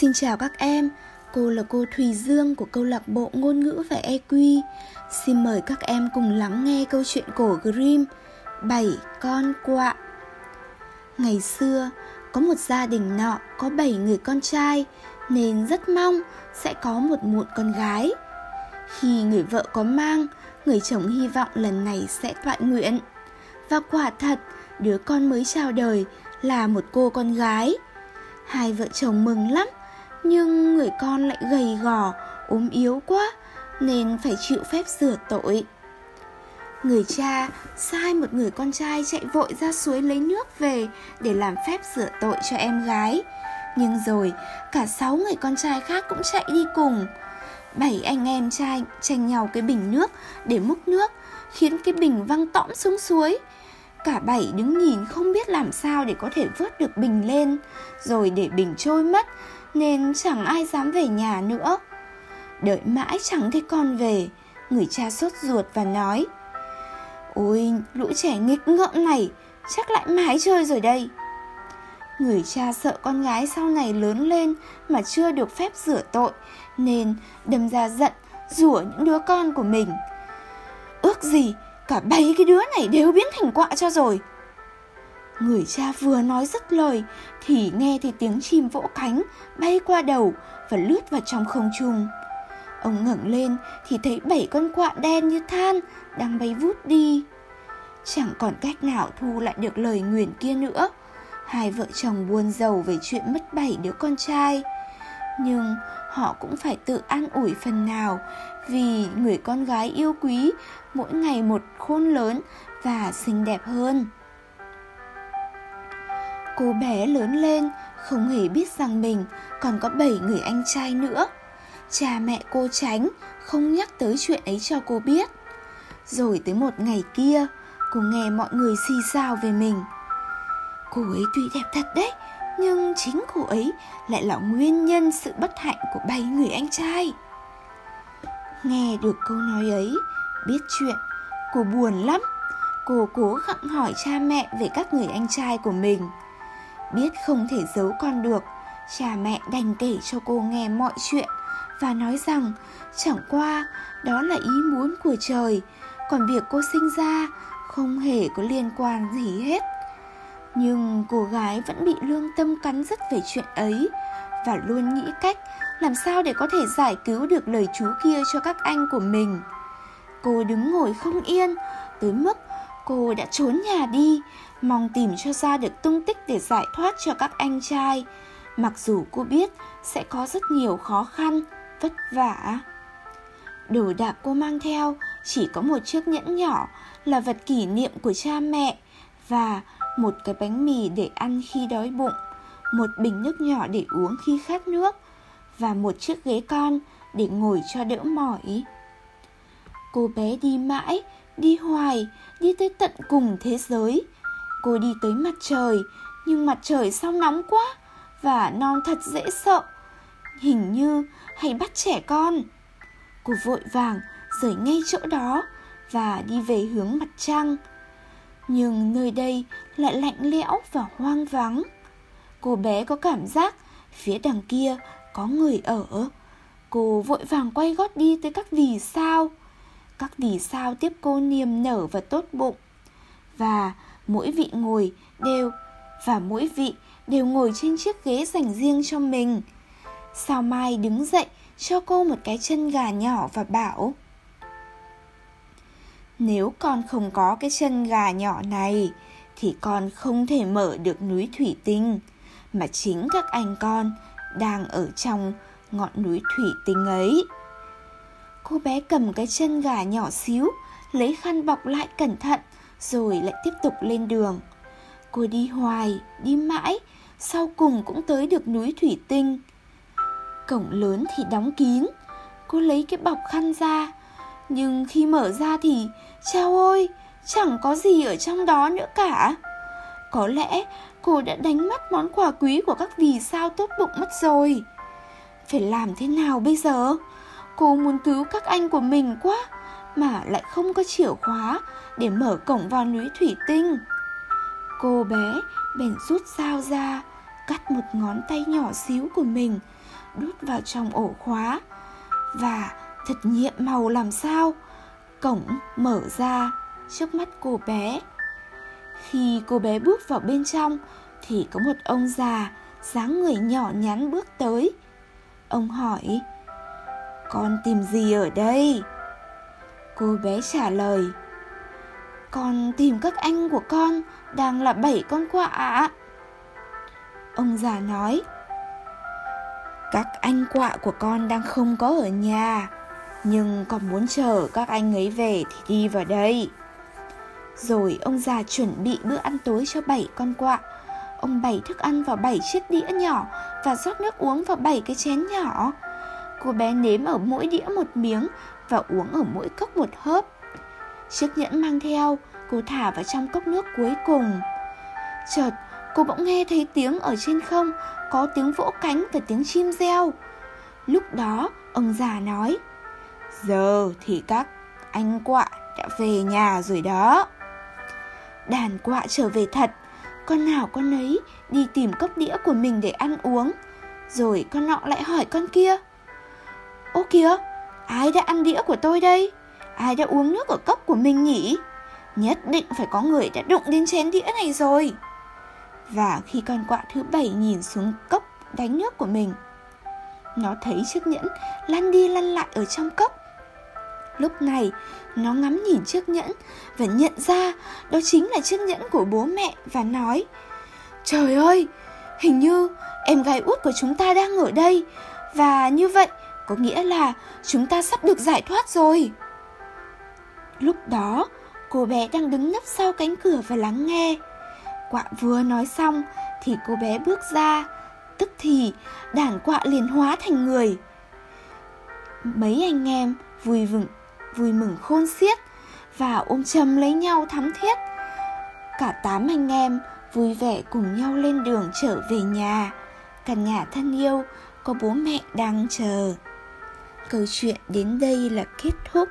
Xin chào các em, cô là cô Thùy Dương của câu lạc bộ ngôn ngữ và EQ. Xin mời các em cùng lắng nghe câu chuyện cổ Grimm Bảy con quạ. Ngày xưa, có một gia đình nọ có bảy người con trai nên rất mong sẽ có một muộn con gái. Khi người vợ có mang, người chồng hy vọng lần này sẽ toại nguyện. Và quả thật, đứa con mới chào đời là một cô con gái. Hai vợ chồng mừng lắm nhưng người con lại gầy gò, ốm yếu quá nên phải chịu phép rửa tội. Người cha sai một người con trai chạy vội ra suối lấy nước về để làm phép rửa tội cho em gái. Nhưng rồi cả sáu người con trai khác cũng chạy đi cùng. Bảy anh em trai tranh nhau cái bình nước để múc nước, khiến cái bình văng tõm xuống suối. Cả bảy đứng nhìn không biết làm sao để có thể vớt được bình lên, rồi để bình trôi mất nên chẳng ai dám về nhà nữa. Đợi mãi chẳng thấy con về, người cha sốt ruột và nói Ôi, lũ trẻ nghịch ngợm này, chắc lại mái chơi rồi đây. Người cha sợ con gái sau này lớn lên mà chưa được phép rửa tội, nên đâm ra giận, rủa những đứa con của mình. Ước gì cả bảy cái đứa này đều biến thành quạ cho rồi. Người cha vừa nói dứt lời, thì nghe thấy tiếng chim vỗ cánh, bay qua đầu và lướt vào trong không trung. Ông ngẩng lên thì thấy bảy con quạ đen như than đang bay vút đi. Chẳng còn cách nào thu lại được lời nguyền kia nữa. Hai vợ chồng buồn giàu về chuyện mất bảy đứa con trai. Nhưng họ cũng phải tự an ủi phần nào vì người con gái yêu quý mỗi ngày một khôn lớn và xinh đẹp hơn. Cô bé lớn lên không hề biết rằng mình còn có bảy người anh trai nữa. Cha mẹ cô tránh không nhắc tới chuyện ấy cho cô biết. Rồi tới một ngày kia, cô nghe mọi người xì xào về mình. Cô ấy tuy đẹp thật đấy, nhưng chính cô ấy lại là nguyên nhân sự bất hạnh của bảy người anh trai. Nghe được câu nói ấy, biết chuyện, cô buồn lắm. Cô cố gắng hỏi cha mẹ về các người anh trai của mình. Biết không thể giấu con được, cha mẹ đành kể cho cô nghe mọi chuyện và nói rằng chẳng qua đó là ý muốn của trời, còn việc cô sinh ra không hề có liên quan gì hết. Nhưng cô gái vẫn bị lương tâm cắn rứt về chuyện ấy và luôn nghĩ cách làm sao để có thể giải cứu được lời chú kia cho các anh của mình. Cô đứng ngồi không yên, tới mức cô đã trốn nhà đi, mong tìm cho ra được tung tích để giải thoát cho các anh trai, mặc dù cô biết sẽ có rất nhiều khó khăn, vất vả. Đồ đạc cô mang theo chỉ có một chiếc nhẫn nhỏ là vật kỷ niệm của cha mẹ và một cái bánh mì để ăn khi đói bụng, một bình nước nhỏ để uống khi khát nước và một chiếc ghế con để ngồi cho đỡ mỏi. Cô bé đi mãi, đi hoài, đi tới tận cùng thế giới. Cô đi tới mặt trời, nhưng mặt trời sao nóng quá và non thật dễ sợ. Hình như hay bắt trẻ con. Cô vội vàng rời ngay chỗ đó và đi về hướng mặt trăng. Nhưng nơi đây lại lạnh lẽo và hoang vắng. Cô bé có cảm giác phía đằng kia có người ở. Cô vội vàng quay gót đi tới các vì sao. Các vì sao tiếp cô niềm nở và tốt bụng. Và mỗi vị ngồi đều, và mỗi vị đều ngồi trên chiếc ghế dành riêng cho mình. Sao Mai đứng dậy cho cô một cái chân gà nhỏ và bảo, Nếu con không có cái chân gà nhỏ này thì con không thể mở được núi thủy tinh mà chính các anh con đang ở trong ngọn núi thủy tinh ấy. Cô bé cầm cái chân gà nhỏ xíu, lấy khăn bọc lại cẩn thận rồi lại tiếp tục lên đường. Cô đi hoài, đi mãi, sau cùng cũng tới được núi thủy tinh. Cổng lớn thì đóng kín, cô lấy cái bọc khăn ra, nhưng khi mở ra thì, chao ôi, chẳng có gì ở trong đó nữa cả. Có lẽ cô đã đánh mất món quà quý của các vì sao tốt bụng mất rồi. Phải làm thế nào bây giờ? Cô muốn cứu các anh của mình quá, mà lại không có chìa khóa để mở cổng vào núi thủy tinh. Cô bé bèn rút dao ra, cắt một ngón tay nhỏ xíu của mình đút vào trong ổ khóa và thật nhiệm màu làm sao cổng mở ra trước mắt cô bé khi cô bé bước vào bên trong, thì có một ông già dáng người nhỏ nhắn bước tới. Ông hỏi, con tìm gì ở đây? Cô bé trả lời, con tìm các anh của con đang là bảy con quạ ạ. Ông già nói, các anh quạ của con đang không có ở nhà, nhưng còn muốn chờ các anh ấy về thì đi vào đây rồi ông già chuẩn bị bữa ăn tối cho bảy con quạ. Ông bày thức ăn vào bảy chiếc đĩa nhỏ và rót nước uống vào bảy cái chén nhỏ. Cô bé nếm ở mỗi đĩa một miếng và uống ở mỗi cốc một hớp. Chiếc nhẫn mang theo, cô thả vào trong cốc nước cuối cùng. Chợt, cô bỗng nghe thấy tiếng ở trên không, có tiếng vỗ cánh và tiếng chim reo. Lúc đó, ông già nói, giờ thì các anh quạ đã về nhà rồi đó đàn quạ trở về thật. Con nào con ấy đi tìm cốc đĩa của mình để ăn uống. Rồi con nọ lại hỏi con kia. Ô kìa, ai đã ăn đĩa của tôi đây? Ai đã uống nước ở cốc của mình nhỉ? Nhất định phải có người đã đụng đến chén đĩa này rồi. Và khi con quạ thứ bảy nhìn xuống cốc đánh nước của mình, nó thấy chiếc nhẫn lăn đi lăn lại ở trong cốc lúc này, nó ngắm nhìn chiếc nhẫn và nhận ra đó chính là chiếc nhẫn của bố mẹ và nói, trời ơi, hình như em gái út của chúng ta đang ở đây và như vậy có nghĩa là chúng ta sắp được giải thoát rồi. Lúc đó, cô bé đang đứng nấp sau cánh cửa và lắng nghe. Quạ vừa nói xong thì cô bé bước ra, tức thì đàn quạ liền hóa thành người. Mấy anh em vui vừng vui mừng khôn xiết và ôm chầm lấy nhau thắm thiết. Cả tám anh em vui vẻ cùng nhau lên đường trở về nhà. Căn nhà thân yêu có bố mẹ đang chờ. Câu chuyện đến đây là kết thúc.